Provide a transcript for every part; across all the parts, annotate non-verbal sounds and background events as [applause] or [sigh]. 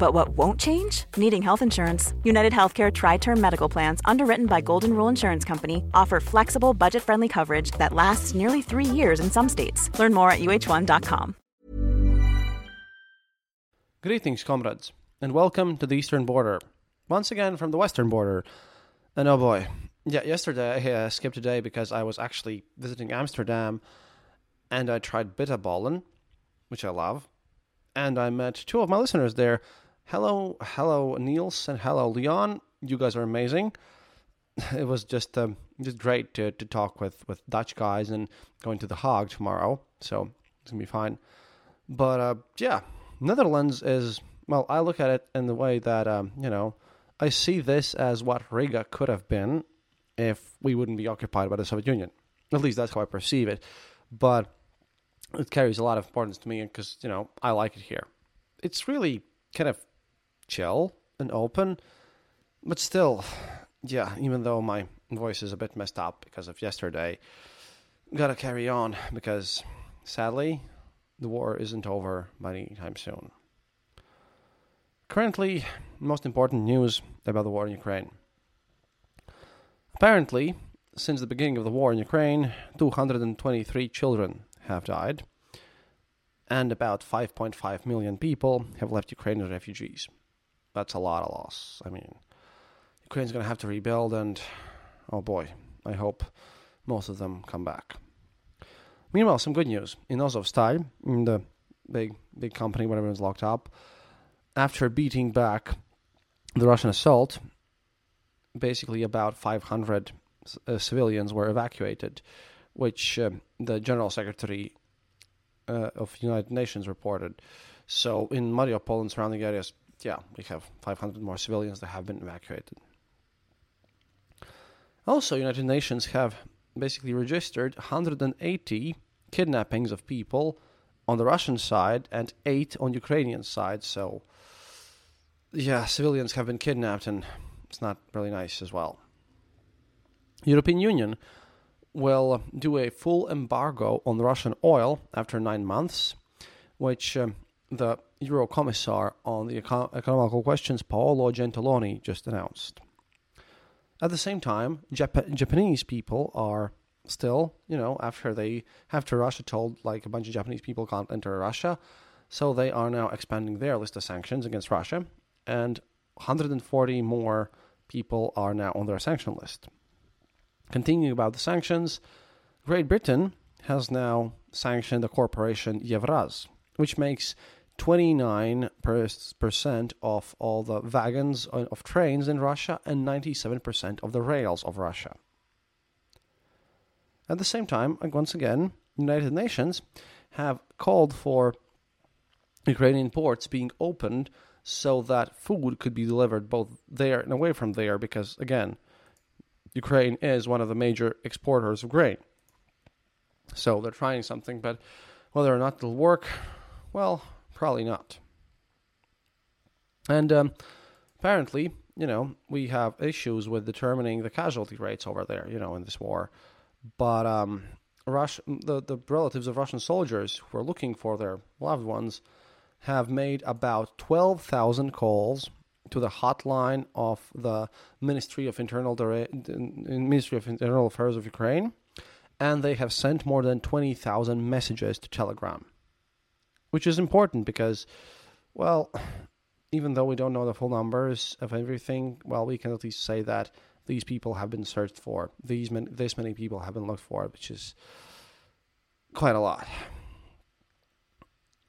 But what won't change? Needing health insurance. United Healthcare Tri Term Medical Plans, underwritten by Golden Rule Insurance Company, offer flexible, budget friendly coverage that lasts nearly three years in some states. Learn more at uh1.com. Greetings, comrades, and welcome to the Eastern Border. Once again from the Western Border. And oh boy, yeah, yesterday I uh, skipped a day because I was actually visiting Amsterdam and I tried Bitterballen, which I love. And I met two of my listeners there. Hello, hello, Niels, and hello, Leon. You guys are amazing. It was just um, just great to, to talk with, with Dutch guys and going to the Hague tomorrow. So it's gonna be fine. But uh, yeah, Netherlands is well. I look at it in the way that um, you know I see this as what Riga could have been if we wouldn't be occupied by the Soviet Union. At least that's how I perceive it. But it carries a lot of importance to me because you know I like it here. It's really kind of chill and open, but still, yeah. Even though my voice is a bit messed up because of yesterday, gotta carry on because sadly, the war isn't over by any time soon. Currently, most important news about the war in Ukraine. Apparently, since the beginning of the war in Ukraine, 223 children have died, and about 5.5 million people have left Ukraine as refugees. That's a lot of loss. I mean, Ukraine's going to have to rebuild, and oh boy, I hope most of them come back. Meanwhile, some good news. In Azovstal, in the big, big company where everyone's locked up, after beating back the Russian assault, basically about 500 uh, civilians were evacuated, which uh, the General Secretary uh, of United Nations reported. So in Mariupol and surrounding areas, yeah, we have 500 more civilians that have been evacuated. Also, United Nations have basically registered 180 kidnappings of people on the Russian side and eight on Ukrainian side. So, yeah, civilians have been kidnapped, and it's not really nice as well. European Union will do a full embargo on Russian oil after nine months, which um, the Euro Commissar on the Eco- economical questions, Paolo Gentiloni, just announced. At the same time, Jap- Japanese people are still, you know, after they after Russia told like a bunch of Japanese people can't enter Russia, so they are now expanding their list of sanctions against Russia, and 140 more people are now on their sanction list. Continuing about the sanctions, Great Britain has now sanctioned the corporation Yevraz, which makes 29% of all the wagons uh, of trains in Russia and 97% of the rails of Russia. At the same time, uh, once again, United Nations have called for Ukrainian ports being opened so that food could be delivered both there and away from there because again, Ukraine is one of the major exporters of grain. So they're trying something, but whether or not it'll work, well, probably not. And um, apparently, you know, we have issues with determining the casualty rates over there, you know, in this war. But um, Rush, the, the relatives of Russian soldiers who are looking for their loved ones have made about 12,000 calls to the hotline of the Ministry of Internal Ministry of Internal Affairs of Ukraine, and they have sent more than twenty thousand messages to Telegram, which is important because, well, [sighs] even though we don't know the full numbers of everything, well, we can at least say that these people have been searched for. These many, this many people have been looked for, which is quite a lot.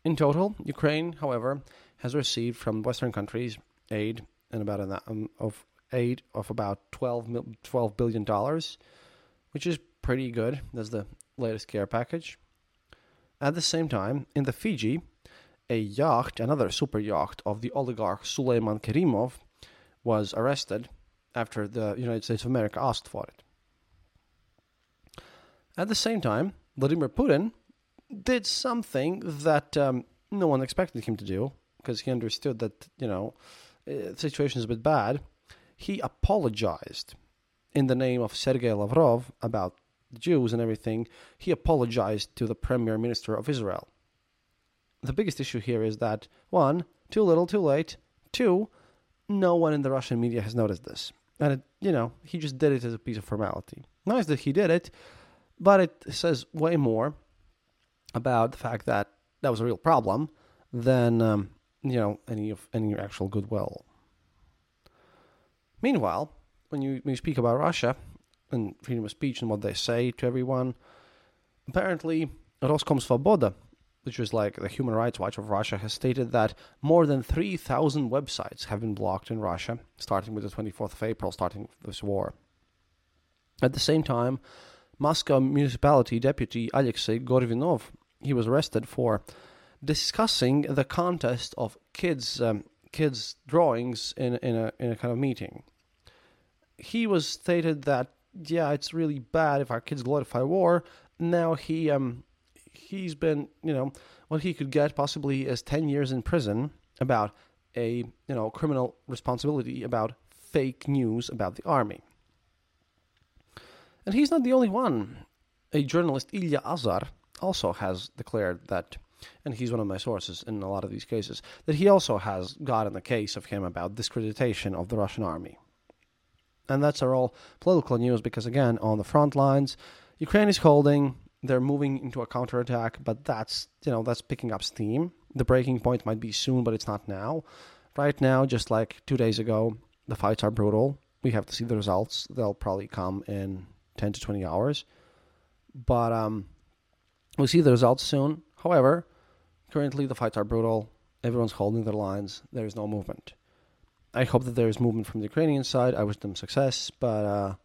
In total, Ukraine, however, has received from Western countries aid and about an, um, of aid of about 12, mil, 12 billion dollars, which is pretty good. That's the latest care package. At the same time, in the Fiji, a yacht, another super yacht of the oligarch Suleiman Kerimov, was arrested after the United States of America asked for it. At the same time, Vladimir Putin did something that um, no one expected him to do because he understood that, you know, uh, the situation is a bit bad. He apologized in the name of Sergei Lavrov about the Jews and everything. He apologized to the Premier Minister of Israel. The biggest issue here is that, one, too little, too late. Two, no one in the Russian media has noticed this. And, it, you know, he just did it as a piece of formality. Nice that he did it, but it says way more about the fact that that was a real problem than um, you know any of any actual goodwill. Meanwhile, when you when you speak about Russia and freedom of speech and what they say to everyone, apparently Roskomsvoboda, which is like the Human Rights Watch of Russia, has stated that more than 3,000 websites have been blocked in Russia, starting with the 24th of April, starting this war. At the same time, Moscow municipality deputy Alexei Gorvinov, he was arrested for discussing the contest of kids um, kids drawings in in a in a kind of meeting. He was stated that yeah, it's really bad if our kids glorify war. Now he um he's been you know what he could get possibly is ten years in prison about a you know criminal responsibility about fake news about the army. And he's not the only one. A journalist, Ilya Azar, also has declared that and he's one of my sources in a lot of these cases, that he also has gotten a case of him about discreditation of the Russian army. And that's all political news because, again, on the front lines, Ukraine is holding, they're moving into a counterattack, but that's, you know, that's picking up steam. The breaking point might be soon, but it's not now. Right now, just like two days ago, the fights are brutal. We have to see the results. They'll probably come in 10 to 20 hours. But um, we'll see the results soon. However, Currently, the fights are brutal. Everyone's holding their lines. There is no movement. I hope that there is movement from the Ukrainian side. I wish them success, but uh,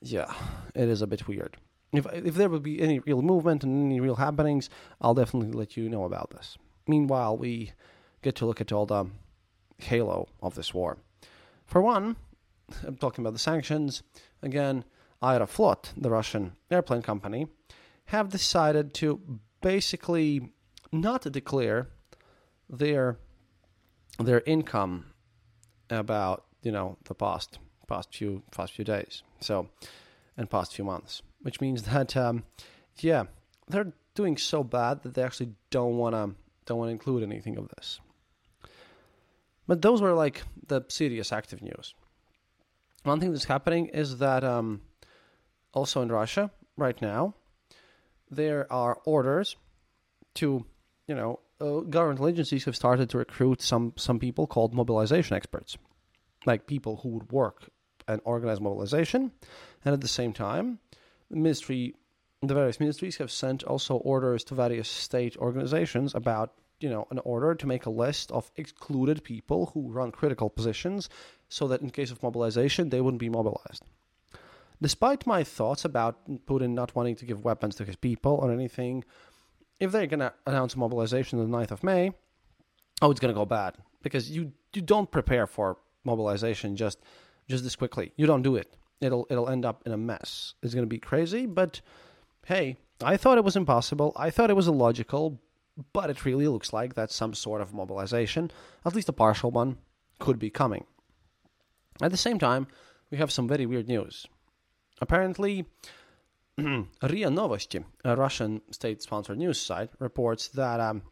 yeah, it is a bit weird. If if there would be any real movement and any real happenings, I'll definitely let you know about this. Meanwhile, we get to look at all the halo of this war. For one, I'm talking about the sanctions. Again, Aeroflot, the Russian airplane company, have decided to basically not declare their their income about you know the past past few past few days so and past few months which means [laughs] that um, yeah they're doing so bad that they actually don't want to don't want to include anything of this. But those were like the serious active news. One thing that's happening is that um, also in russia right now there are orders to you know, uh, governmental agencies have started to recruit some some people called mobilization experts, like people who would work and organize mobilization, and at the same time, the ministry, the various ministries have sent also orders to various state organizations about you know an order to make a list of excluded people who run critical positions, so that in case of mobilization they wouldn't be mobilized. Despite my thoughts about Putin not wanting to give weapons to his people or anything, if they're going to announce mobilization on the 9th of May, oh, it's going to go bad because you you don't prepare for mobilization just just this quickly. You don't do it. It'll it'll end up in a mess. It's going to be crazy, but hey, I thought it was impossible. I thought it was illogical, but it really looks like that some sort of mobilization, at least a partial one, could be coming. At the same time, we have some very weird news. Apparently, [clears throat] RIA Novosti, a Russian state-sponsored news site, reports that um,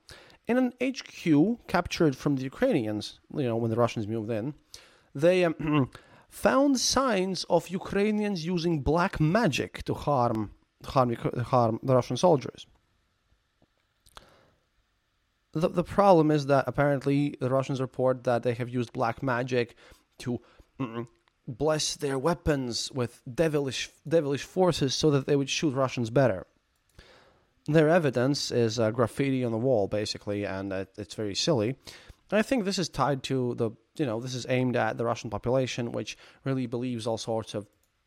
in an HQ captured from the Ukrainians, you know, when the Russians moved in, they um, [clears throat] found signs of Ukrainians using black magic to harm, harm, harm the Russian soldiers. The, the problem is that apparently the Russians report that they have used black magic to [clears throat] bless their weapons with devilish devilish forces so that they would shoot Russians better. their evidence is uh, graffiti on the wall, basically, and uh, it's very silly. And I think this is tied to the, you know, this is aimed at the Russian population, which really believes all sorts of,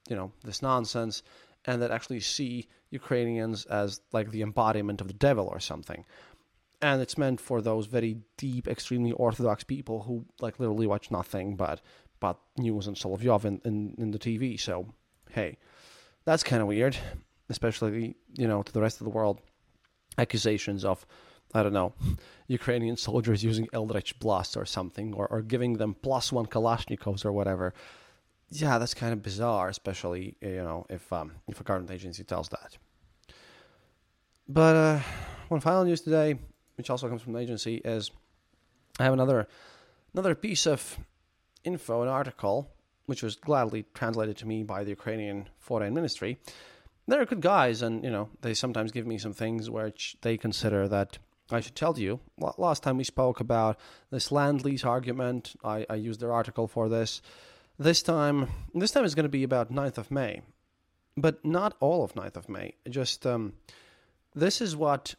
you know, this nonsense, and that actually see Ukrainians as like the embodiment of the devil or something. And it's meant for those very deep, extremely orthodox people who like literally watch nothing but but news and Solovyov in, in, in the TV. So, hey, that's kind of weird, especially you know to the rest of the world. Accusations of, I don't know, Ukrainian soldiers using Eldritch Blast or something, or, or giving them plus one Kalashnikovs or whatever. Yeah, that's kind of bizarre, especially you know if um, if a government agency tells that. But uh, one final news today, which also comes from the agency, is I have another another piece of info, an article which was gladly translated to me by the Ukrainian Foreign Ministry. They're good guys, and you know they sometimes give me some things which they consider that I should tell you. Last time we spoke about this lend lease argument, I, I used their article for this. This time, this time is going to be about 9th of May, but not all of 9th of May. Just um, this is what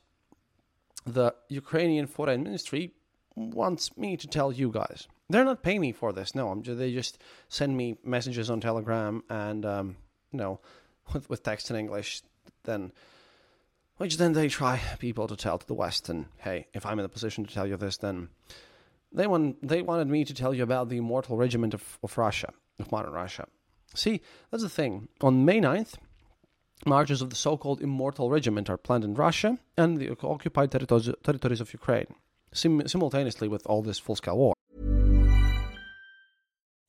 the Ukrainian Foreign Ministry wants me to tell you guys. They're not paying me for this. No, I'm just, they just send me messages on Telegram and um, you know with, with text in English. Then, which then they try people to tell to the West. And hey, if I'm in a position to tell you this, then they want they wanted me to tell you about the immortal regiment of, of Russia, of modern Russia. See, that's the thing. On May 9th, marches of the so-called immortal regiment are planned in Russia and the occupied territories, territories of Ukraine, sim- simultaneously with all this full-scale war.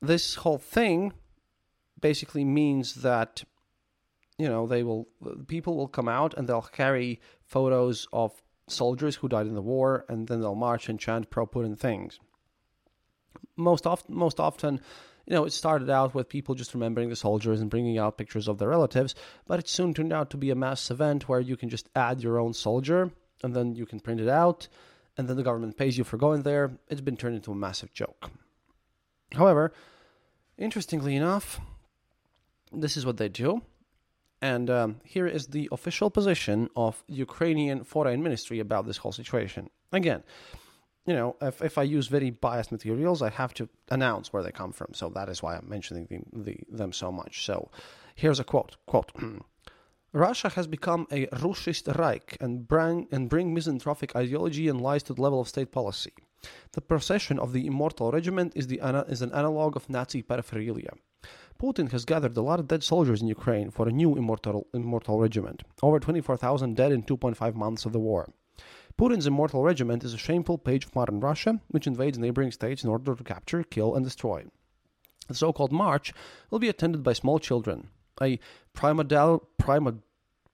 This whole thing basically means that you know they will people will come out and they'll carry photos of soldiers who died in the war and then they'll march and chant pro Putin things. Most often most often you know, it started out with people just remembering the soldiers and bringing out pictures of their relatives, but it soon turned out to be a mass event where you can just add your own soldier and then you can print it out, and then the government pays you for going there. It's been turned into a massive joke. However, interestingly enough, this is what they do. And um, here is the official position of Ukrainian foreign ministry about this whole situation. Again, you know, if, if I use very biased materials, I have to announce where they come from. So that is why I'm mentioning the, the, them so much. So here's a quote. Quote. [clears throat] Russia has become a Russist Reich and bring, and bring misanthropic ideology and lies to the level of state policy. The procession of the immortal regiment is, the, is an analog of Nazi paraphernalia. Putin has gathered a lot of dead soldiers in Ukraine for a new immortal, immortal regiment. Over 24,000 dead in 2.5 months of the war. Putin's immortal regiment is a shameful page of modern Russia, which invades neighboring states in order to capture, kill, and destroy. The so called march will be attended by small children, a primordial, primordial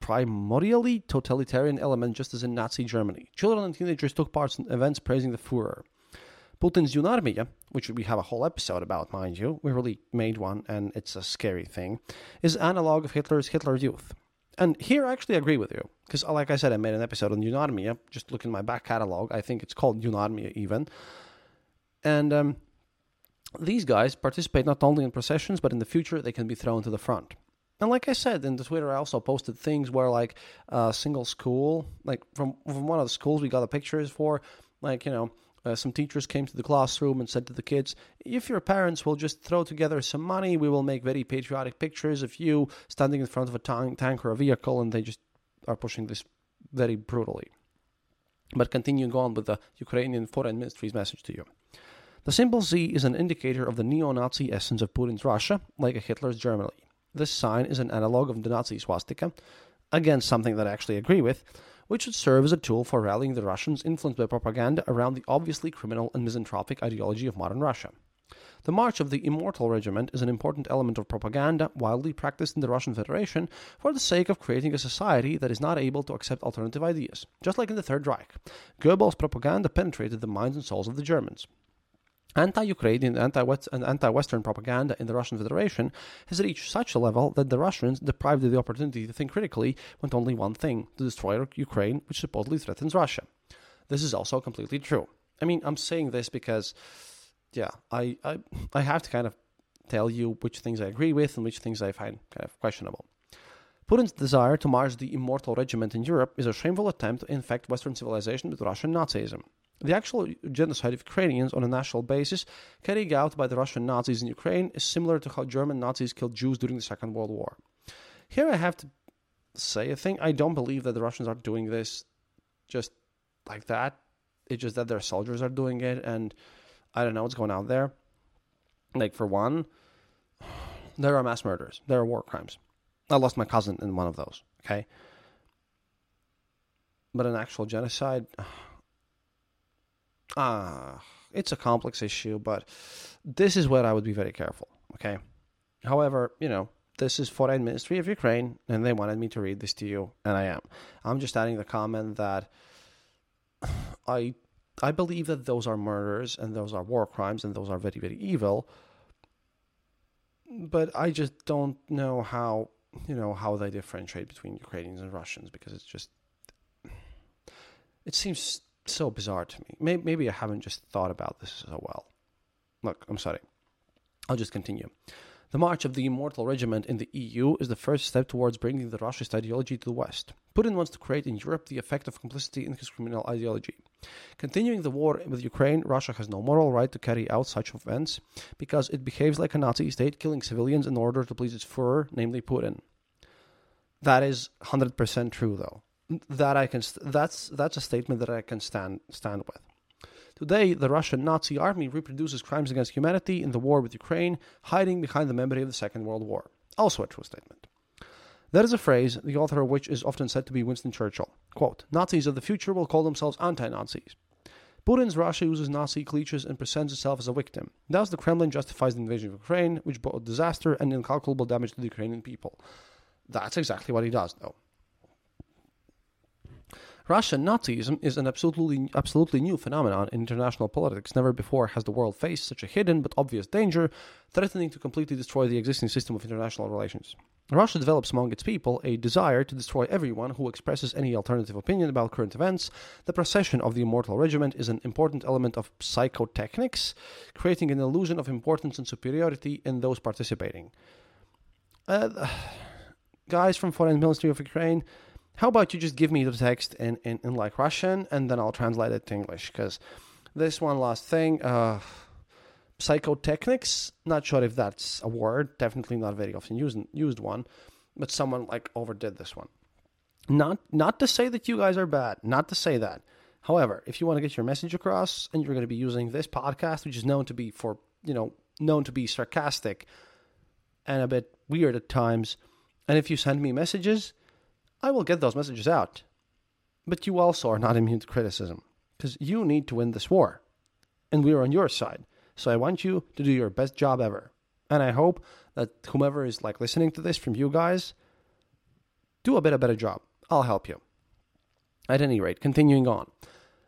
primordially totalitarian element just as in Nazi Germany. Children and teenagers took part in events praising the Fuhrer. Putin's Yunarmia, which we have a whole episode about, mind you, we really made one and it's a scary thing, is analog of Hitler's Hitler Youth. And here I actually agree with you. Because, like I said, I made an episode on Yunarmia. Just look in my back catalog, I think it's called Yunarmia even. And um, these guys participate not only in processions, but in the future they can be thrown to the front. And like I said in the Twitter, I also posted things where like a single school, like from from one of the schools we got the pictures for, like you know Uh, some teachers came to the classroom and said to the kids, If your parents will just throw together some money, we will make very patriotic pictures of you standing in front of a tank, tank or a vehicle. And they just are pushing this very brutally. But continuing on with the Ukrainian Foreign Ministry's message to you. The symbol Z is an indicator of the neo Nazi essence of Putin's Russia, like a Hitler's Germany. This sign is an analog of the Nazi swastika, again, something that I actually agree with, which should serve as a tool for rallying the Russians influenced by propaganda around the obviously criminal and misanthropic ideology of modern Russia. The March of the Immortal Regiment is an important element of propaganda widely practiced in the Russian Federation for the sake of creating a society that is not able to accept alternative ideas. Just like in the Third Reich, Goebbels' propaganda penetrated the minds and souls of the Germans. Anti-Ukrainian and anti-Western propaganda in the Russian Federation has reached such a level that the Russians, deprived of the opportunity to think critically, want only one thing: to destroy Ukraine, which supposedly threatens Russia. This is also completely true. I mean, I'm saying this because, yeah, I, I, I have to kind of tell you which things I agree with and which things I find kind of questionable. Putin's desire to march the immortal regiment in Europe is a shameful attempt to infect Western civilization with Russian Nazism. The actual genocide of Ukrainians on a national basis carried out by the Russian Nazis in Ukraine is similar to how German Nazis killed Jews during the Second World War. Here I have to say, a thing. I don't believe that the Russians are doing this just like that. It's just that their soldiers are doing it, and I don't know what's going on there. Like, for one, there are mass murders, there are war crimes. I lost my cousin in one of those, okay? But an actual genocide, uh, it's a complex issue, but this is where I would be very careful, okay? However, you know, this is Foreign Ministry of Ukraine, and they wanted me to read this to you, and I am. I'm just adding the comment that [sighs] I I believe that those are murders and those are war crimes and those are very very evil. But I just don't know how you know how they differentiate between Ukrainians and Russians because it's just it seems so bizarre to me. Maybe, maybe I haven't just thought about this so well. Look, I'm sorry. I'll just continue. The march of the Immortal Regiment in the EU is the first step towards bringing the Russian ideology to the West. Putin wants to create in Europe the effect of complicity in his criminal ideology. Continuing the war with Ukraine, Russia has no moral right to carry out such events because it behaves like a Nazi state, killing civilians in order to please its Führer, namely Putin. That is 100% true, though. That I can that's that's a statement that I can stand stand with. Today, the Russian Nazi army reproduces crimes against humanity in the war with Ukraine, hiding behind the memory of the Second World War. Also a true statement. That is a phrase, the author of which is often said to be Winston Churchill. Quote, Nazis of the future will call themselves anti-Nazis. Putin's Russia uses Nazi cliches and presents itself as a victim. Thus, the Kremlin justifies the invasion of Ukraine, which brought disaster and incalculable damage to the Ukrainian people. That's exactly what he does, though. Russian Nazism is an absolutely, absolutely new phenomenon in international politics. Never before has the world faced such a hidden but obvious danger, threatening to completely destroy the existing system of international relations. Russia develops among its people a desire to destroy everyone who expresses any alternative opinion about current events. The procession of the Immortal Regiment is an important element of psychotechnics, creating an illusion of importance and superiority in those participating. Uh, [sighs] guys from Foreign Ministry of Ukraine, how about you just give me the text in, in, in like Russian and then I'll translate it to English? Because this one last thing, uh, psychotechnics, not sure if that's a word, definitely not very often used, used one, but someone like overdid this one. Not, not to say that you guys are bad, not to say that. However, if you want to get your message across and you're going to be using this podcast, which is known to be for, you know, known to be sarcastic and a bit weird at times, and if you send me messages, I will get those messages out. But you also are not immune to criticism because you need to win this war. And we are on your side. So I want you to do your best job ever. And I hope that whomever is like listening to this from you guys, do a bit a better job. I'll help you. At any rate, continuing on.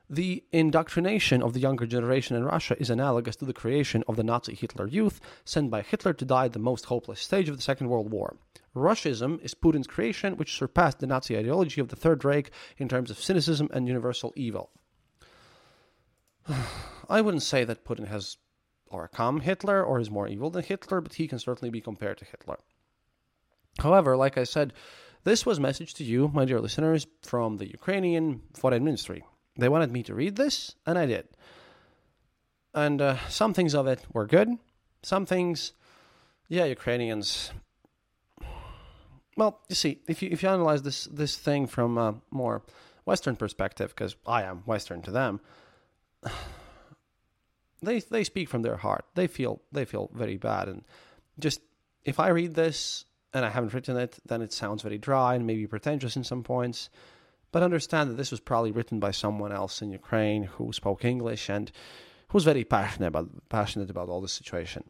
The indoctrination of the younger generation in Russia is analogous to the creation of the Nazi Hitler Youth, sent by Hitler to die at the most hopeless stage of the Second World War. Russism is Putin's creation, which surpassed the Nazi ideology of the Third Reich in terms of cynicism and universal evil. [sighs] I wouldn't say that Putin has overcome Hitler or is more evil than Hitler, but he can certainly be compared to Hitler. However, like I said, this was message to you, my dear listeners, from the Ukrainian Foreign Ministry. They wanted me to read this, and I did. and uh, some things of it were good. Some things, yeah, Ukrainians. Well, you see, if you if you analyze this this thing from a more Western perspective, because I am Western to them, [sighs] they they speak from their heart. They feel they feel very bad, and just if I read this and I haven't written it, then it sounds very dry and maybe pretentious in some points. But understand that this was probably written by someone else in Ukraine who spoke English and who was very passionate about passionate about all this situation.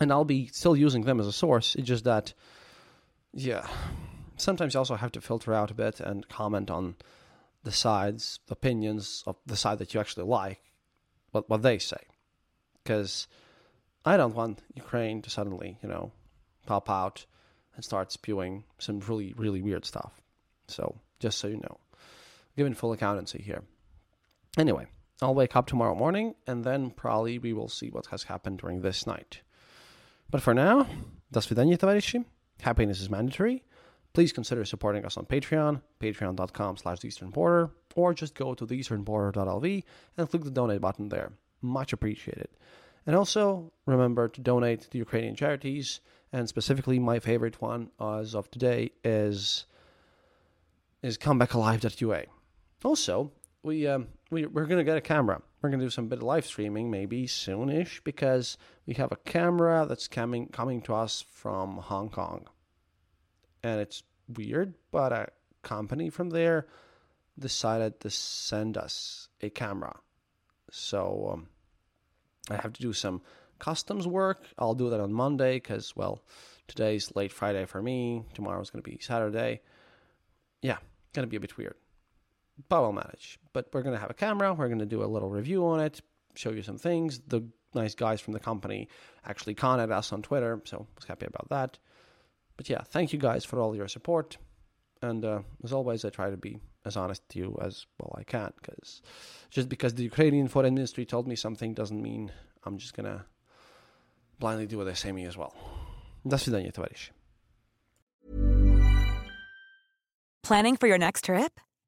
And I'll be still using them as a source. It's just that, yeah, sometimes you also have to filter out a bit and comment on the sides, opinions of the side that you actually like, what what they say, because I don't want Ukraine to suddenly, you know, pop out and start spewing some really, really weird stuff. So, just so you know, giving full accountancy here. Anyway, I'll wake up tomorrow morning and then probably we will see what has happened during this night. But for now, до свидания, товарищи. Happiness is mandatory. Please consider supporting us on Patreon, patreon.com slash the Eastern Border, or just go to theeasternborder.lv and click the donate button there. Much appreciated. And also remember to donate to Ukrainian charities, and specifically my favorite one as of today is is comebackalive.ua. Also, we um, we we're gonna get a camera. We're gonna do some bit of live streaming maybe soonish because we have a camera that's coming coming to us from Hong Kong, and it's weird, but a company from there decided to send us a camera. So um, I have to do some customs work. I'll do that on Monday because, well, today's late Friday for me. Tomorrow's going to be Saturday. Yeah, going to be a bit weird But we'll manage. But we're going to have a camera. We're going to do a little review on it, show you some things. The nice guys from the company actually contacted us on Twitter, so I was happy about that. But yeah, thank you guys for all your support. And uh, as always, I try to be as honest to you as well I can, because just because the Ukrainian foreign ministry told me something doesn't mean I'm just gonna blindly do what they say me as well. До свидания, товарищи. Planning for your next trip?